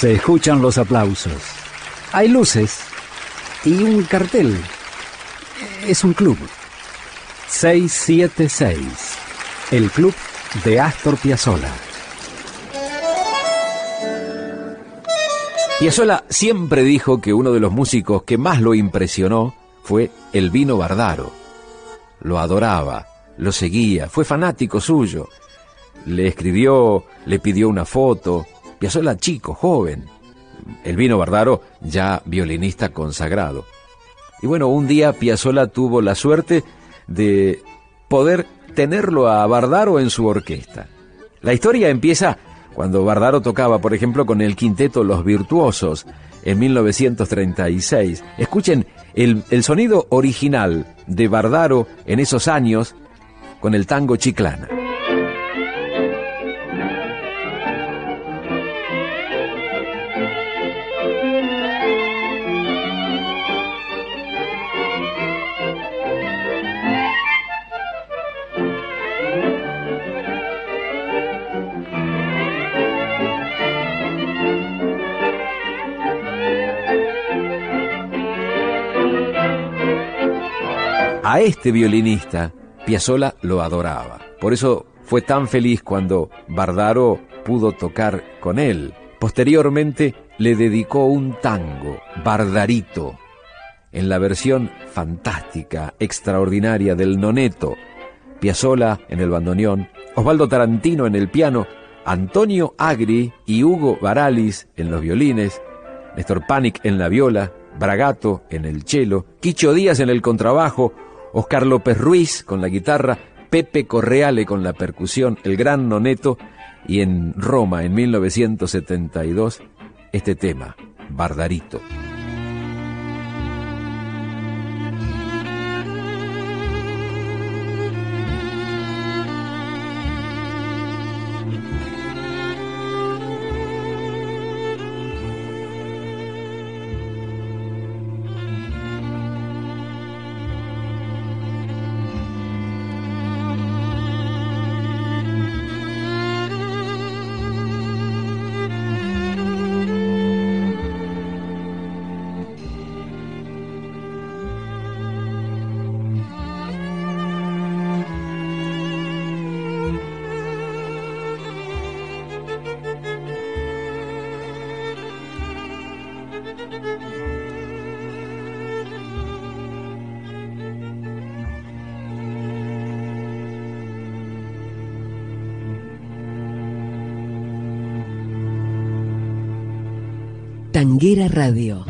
Se escuchan los aplausos. Hay luces y un cartel. Es un club. 676. El club de Astor Piazzolla. Piazzolla siempre dijo que uno de los músicos que más lo impresionó fue el vino Bardaro. Lo adoraba, lo seguía, fue fanático suyo. Le escribió, le pidió una foto. Piazzolla chico, joven. El vino Bardaro ya violinista consagrado. Y bueno, un día Piazzolla tuvo la suerte de poder tenerlo a Bardaro en su orquesta. La historia empieza cuando Bardaro tocaba, por ejemplo, con el quinteto Los Virtuosos en 1936. Escuchen el, el sonido original de Bardaro en esos años con el tango Chiclana. A este violinista, Piazzolla lo adoraba. Por eso fue tan feliz cuando Bardaro pudo tocar con él. Posteriormente le dedicó un tango, Bardarito, en la versión fantástica, extraordinaria del noneto. Piazzolla en el bandoneón, Osvaldo Tarantino en el piano, Antonio Agri y Hugo Baralis en los violines, Néstor Panic en la viola, Bragato en el cello, Quicho Díaz en el contrabajo, Oscar López Ruiz con la guitarra, Pepe Correale con la percusión, el gran Noneto, y en Roma en 1972 este tema, Bardarito. Tanguera Radio.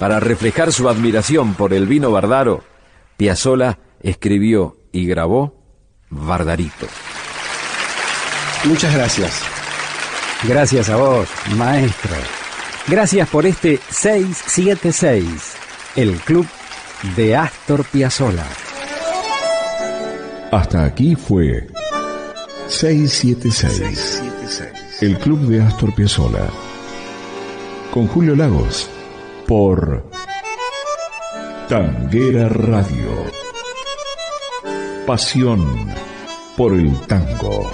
Para reflejar su admiración por el vino Bardaro, Piazzolla escribió y grabó Bardarito. Muchas gracias. Gracias a vos, maestro. Gracias por este 676, el club de Astor Piazzolla. Hasta aquí fue 676, el club de Astor Piazzolla. Con Julio Lagos por Tanguera Radio. Pasión por el tango.